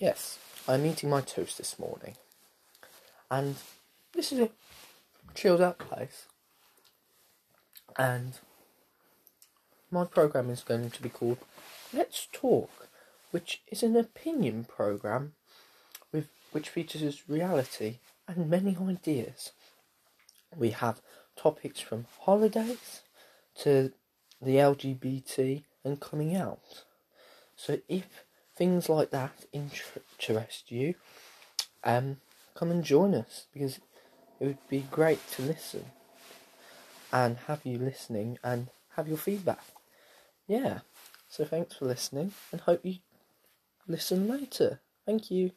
Yes, I'm eating my toast this morning. And this is a chilled out place. And my program is going to be called Let's Talk, which is an opinion program with which features reality and many ideas. We have topics from holidays to the LGBT and coming out. So if things like that interest you, um, come and join us because it would be great to listen and have you listening and have your feedback. Yeah. So thanks for listening and hope you listen later. Thank you.